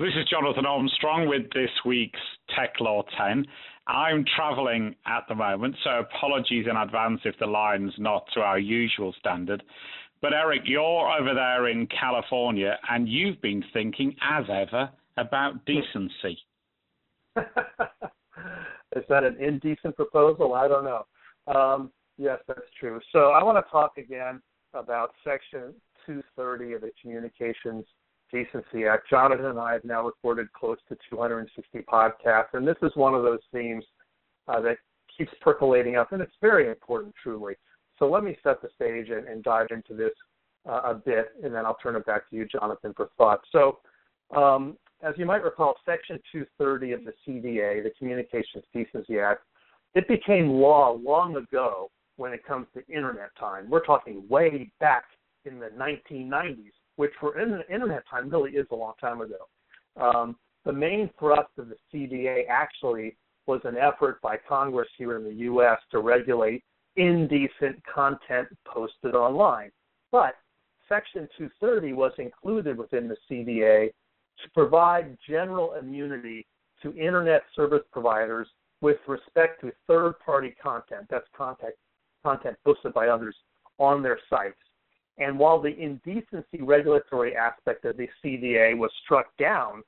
This is Jonathan Armstrong with this week's Tech Law 10. I'm traveling at the moment, so apologies in advance if the line's not to our usual standard. But Eric, you're over there in California, and you've been thinking, as ever, about decency. is that an indecent proposal? I don't know. Um, yes, that's true. So I want to talk again about Section 230 of the Communications Decency Act. Jonathan and I have now recorded close to 260 podcasts, and this is one of those themes uh, that keeps percolating up, and it's very important, truly. So let me set the stage and, and dive into this uh, a bit, and then I'll turn it back to you, Jonathan, for thoughts. So, um, as you might recall, Section 230 of the CDA, the Communications Decency Act, it became law long ago when it comes to internet time. We're talking way back in the 1990s which for internet time really is a long time ago. Um, the main thrust of the CDA actually was an effort by Congress here in the U.S. to regulate indecent content posted online. But Section 230 was included within the CDA to provide general immunity to internet service providers with respect to third party content, that's content, content posted by others on their sites. And while the indecency regulatory aspect of the CDA was struck down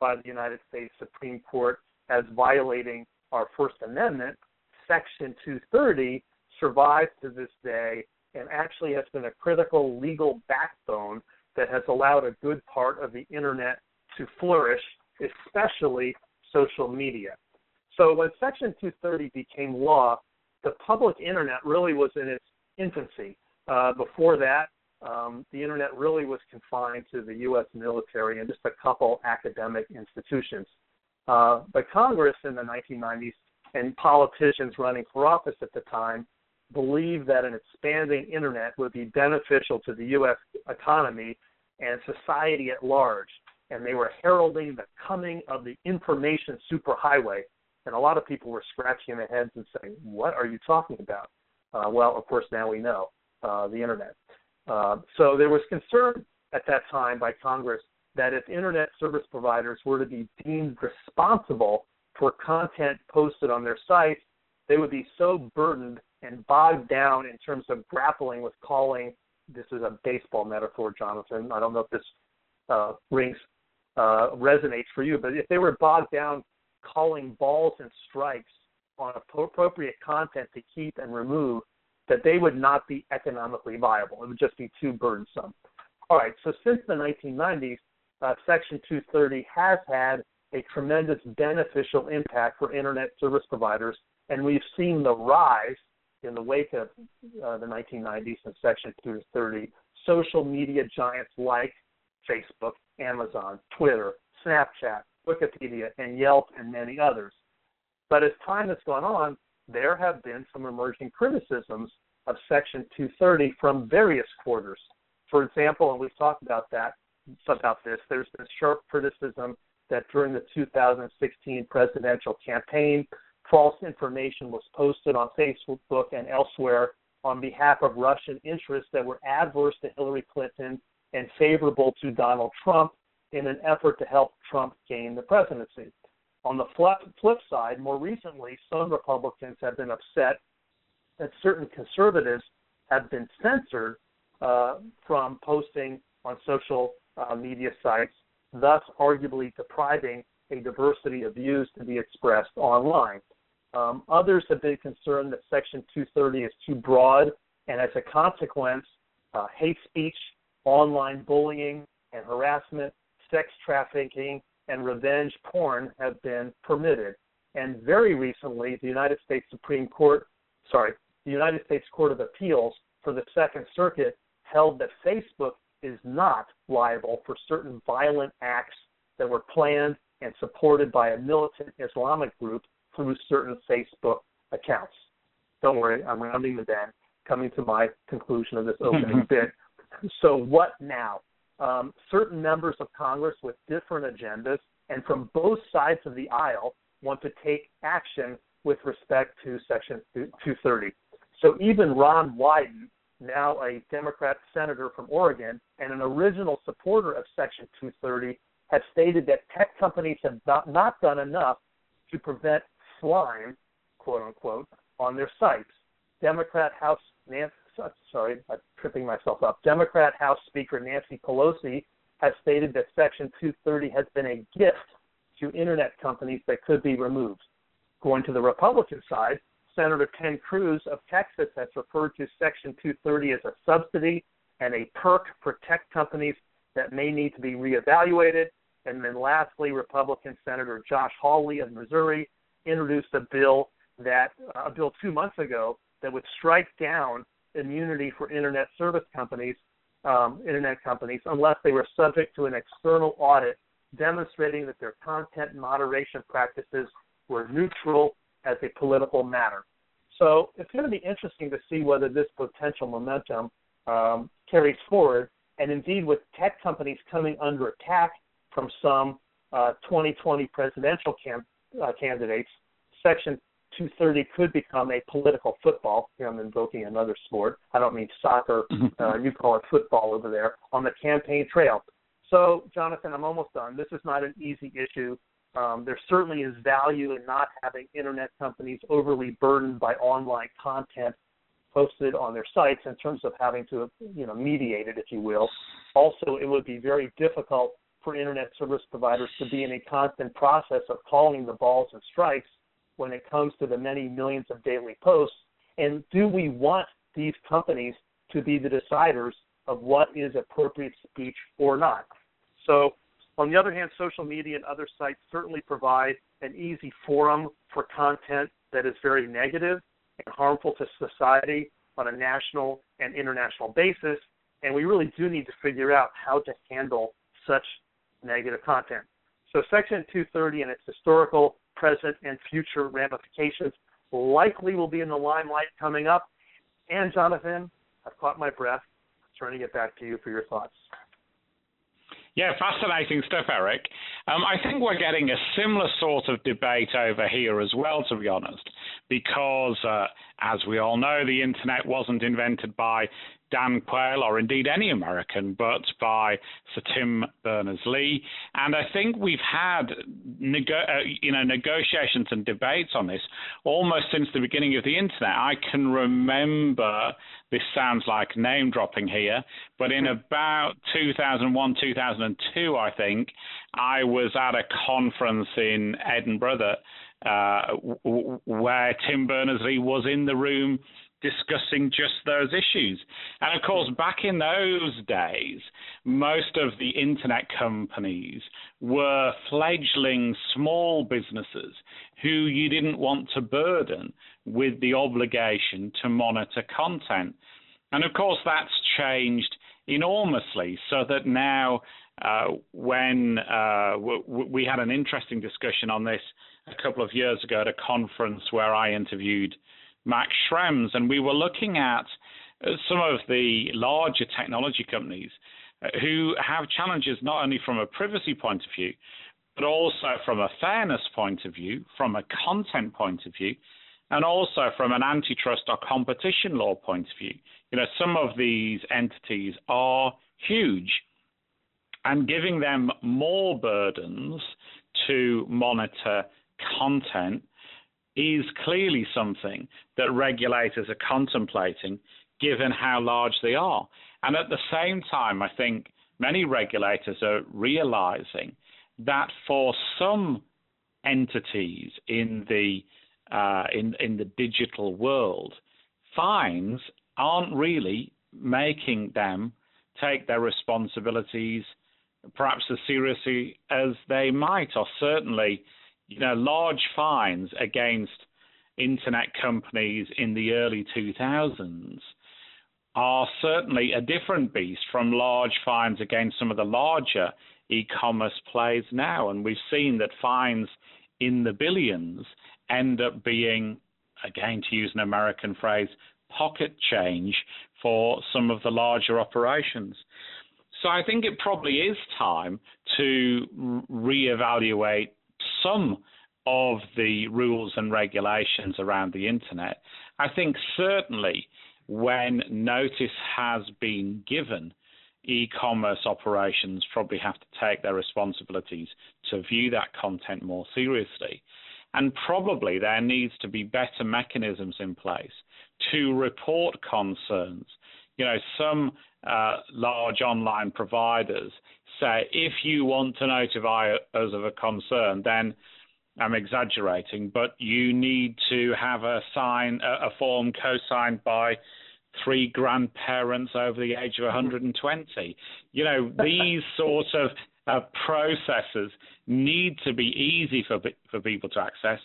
by the United States Supreme Court as violating our First Amendment, Section 230 survives to this day and actually has been a critical legal backbone that has allowed a good part of the internet to flourish, especially social media. So when Section 230 became law, the public internet really was in its infancy. Uh, before that, um, the internet really was confined to the U.S. military and just a couple academic institutions. Uh, but Congress in the 1990s and politicians running for office at the time believed that an expanding internet would be beneficial to the U.S. economy and society at large. And they were heralding the coming of the information superhighway. And a lot of people were scratching their heads and saying, What are you talking about? Uh, well, of course, now we know uh, the internet. Uh, so there was concern at that time by Congress that if internet service providers were to be deemed responsible for content posted on their sites, they would be so burdened and bogged down in terms of grappling with calling. This is a baseball metaphor, Jonathan. I don't know if this uh, rings uh, resonates for you, but if they were bogged down calling balls and strikes on appropriate content to keep and remove, that they would not be economically viable. It would just be too burdensome. All right, so since the 1990s, uh, Section 230 has had a tremendous beneficial impact for internet service providers, and we've seen the rise in the wake of uh, the 1990s and Section 230. Social media giants like Facebook, Amazon, Twitter, Snapchat, Wikipedia, and Yelp, and many others. But as time has gone on, there have been some emerging criticisms of Section 230 from various quarters. For example, and we've talked about that about this, there's been sharp criticism that during the 2016 presidential campaign, false information was posted on Facebook and elsewhere on behalf of Russian interests that were adverse to Hillary Clinton and favorable to Donald Trump in an effort to help Trump gain the presidency. On the flip side, more recently, some Republicans have been upset that certain conservatives have been censored uh, from posting on social uh, media sites, thus arguably depriving a diversity of views to be expressed online. Um, others have been concerned that Section 230 is too broad, and as a consequence, uh, hate speech, online bullying and harassment, sex trafficking, and revenge porn have been permitted. And very recently, the United States Supreme Court, sorry, the United States Court of Appeals for the Second Circuit held that Facebook is not liable for certain violent acts that were planned and supported by a militant Islamic group through certain Facebook accounts. Don't worry, I'm rounding the bend, coming to my conclusion of this opening bit. So, what now? Um, certain members of Congress with different agendas and from both sides of the aisle want to take action with respect to Section 230. So even Ron Wyden, now a Democrat senator from Oregon and an original supporter of Section 230, have stated that tech companies have not, not done enough to prevent slime, quote unquote, on their sites. Democrat House Nancy, sorry, I'm tripping myself up. Democrat House Speaker Nancy Pelosi has stated that Section 230 has been a gift to internet companies that could be removed. Going to the Republican side, Senator Ted Cruz of Texas has referred to Section 230 as a subsidy and a perk for tech companies that may need to be reevaluated. And then lastly, Republican Senator Josh Hawley of Missouri introduced a bill that uh, a bill two months ago that would strike down immunity for internet service companies, um, internet companies, unless they were subject to an external audit demonstrating that their content moderation practices were neutral as a political matter. So it's going to be interesting to see whether this potential momentum um, carries forward. And indeed, with tech companies coming under attack from some uh, 2020 presidential uh, candidates, Section 230 could become a political football. Here I'm invoking another sport. I don't mean soccer. Mm-hmm. Uh, you call it football over there on the campaign trail. So, Jonathan, I'm almost done. This is not an easy issue. Um, there certainly is value in not having internet companies overly burdened by online content posted on their sites in terms of having to, you know, mediate it, if you will. Also, it would be very difficult for internet service providers to be in a constant process of calling the balls and strikes when it comes to the many millions of daily posts. And do we want these companies to be the deciders of what is appropriate speech or not? So, on the other hand, social media and other sites certainly provide an easy forum for content that is very negative and harmful to society on a national and international basis. And we really do need to figure out how to handle such negative content. So, Section 230 and its historical, present, and future ramifications likely will be in the limelight coming up. And, Jonathan, I've caught my breath. Turning it back to you for your thoughts. Yeah, fascinating stuff, Eric. Um, I think we're getting a similar sort of debate over here as well, to be honest, because uh, as we all know, the internet wasn't invented by Dan Quayle or indeed any American, but by Sir Tim Berners-Lee. And I think we've had uh, you know negotiations and debates on this almost since the beginning of the internet. I can remember this sounds like name dropping here, but in about 2001, 2002, I think I was at a conference in Edinburgh uh, w- where Tim Berners-Lee was in the room discussing just those issues. And of course, back in those days, most of the internet companies were fledgling small businesses who you didn't want to burden with the obligation to monitor content. And of course, that's changed enormously so that now uh, when uh, w- we had an interesting discussion on this a couple of years ago at a conference where I interviewed Max Schrems, and we were looking at uh, some of the larger technology companies uh, who have challenges not only from a privacy point of view, but also from a fairness point of view, from a content point of view, and also from an antitrust or competition law point of view. You know, some of these entities are huge, and giving them more burdens to monitor content is clearly something that regulators are contemplating given how large they are. And at the same time, I think many regulators are realizing that for some entities in the uh, in in the digital world, fines aren't really making them take their responsibilities perhaps as seriously as they might, or certainly you know, large fines against internet companies in the early 2000s are certainly a different beast from large fines against some of the larger e-commerce players now. And we've seen that fines in the billions end up being, again, to use an American phrase, pocket change for some of the larger operations. So I think it probably is time to reevaluate some of the rules and regulations around the internet. I think certainly when notice has been given e-commerce operations probably have to take their responsibilities to view that content more seriously. And probably there needs to be better mechanisms in place to report concerns. You know, some uh, large online providers say if you want to notify us of a concern, then I'm exaggerating, but you need to have a sign, a, a form co-signed by three grandparents over the age of 120. You know, these sorts of uh, processes need to be easy for for people to access,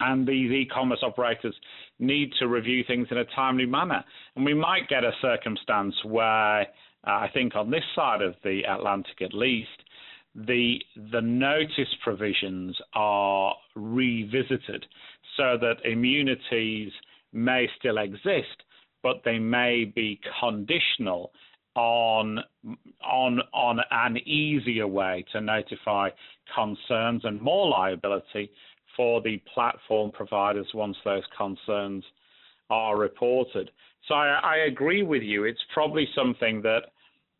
and these e-commerce operators need to review things in a timely manner. And we might get a circumstance where, uh, I think on this side of the Atlantic at least, the the notice provisions are revisited so that immunities may still exist, but they may be conditional on on on an easier way to notify concerns and more liability for the platform providers once those concerns are reported. So I, I agree with you. It's probably something that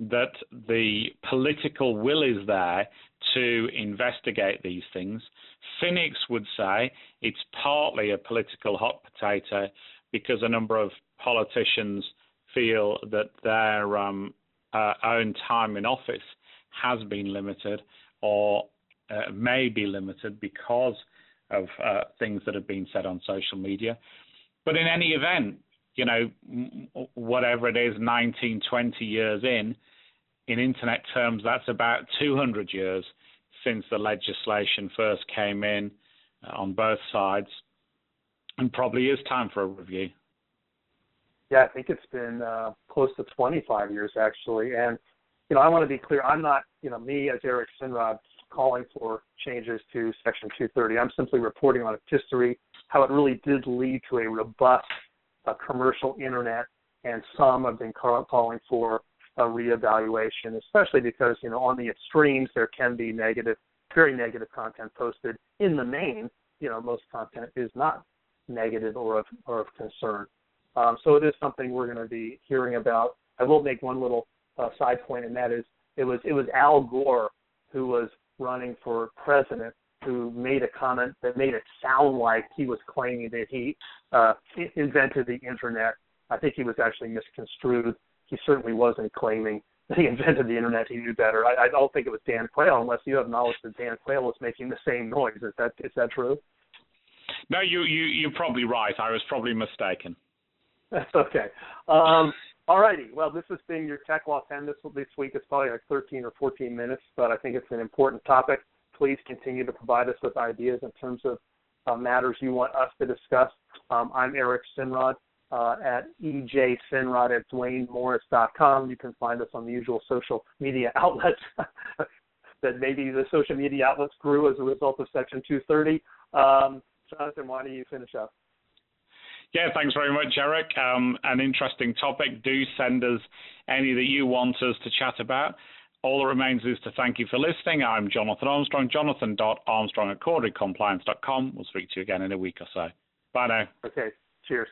that the political will is there to investigate these things. Phoenix would say it's partly a political hot potato because a number of politicians feel that their um, uh, own time in office has been limited or uh, may be limited because of uh, things that have been said on social media. But in any event, you know, whatever it is, 19, 20 years in, in internet terms, that's about 200 years since the legislation first came in uh, on both sides, and probably is time for a review. Yeah, I think it's been uh, close to 25 years actually, and you know, I want to be clear. I'm not, you know, me as Eric Sinrod calling for changes to Section 230. I'm simply reporting on its history, how it really did lead to a robust uh, commercial internet, and some have been calling for a reevaluation, especially because you know on the extremes there can be negative, very negative content posted. In the main, you know most content is not negative or of or of concern. Um, so it is something we're going to be hearing about. I will make one little uh, side point, and that is it was it was Al Gore who was running for president who made a comment that made it sound like he was claiming that he uh, invented the internet. I think he was actually misconstrued. He certainly wasn't claiming that he invented the internet. He knew better. I, I don't think it was Dan Quayle, unless you have knowledge that Dan Quayle was making the same noise. Is that is that true? No, you you you're probably right. I was probably mistaken. That's okay. Um, all righty. Well, this has been your Tech Law 10 this, this week. It's probably like 13 or 14 minutes, but I think it's an important topic. Please continue to provide us with ideas in terms of uh, matters you want us to discuss. Um, I'm Eric Sinrod uh, at ejsinrod at duanemorris.com. You can find us on the usual social media outlets that maybe the social media outlets grew as a result of Section 230. Um, Jonathan, why don't you finish up? Yeah, thanks very much, Eric. Um, an interesting topic. Do send us any that you want us to chat about. All that remains is to thank you for listening. I'm Jonathan Armstrong, jonathan.armstrong at corderycompliance.com. We'll speak to you again in a week or so. Bye now. Okay, cheers.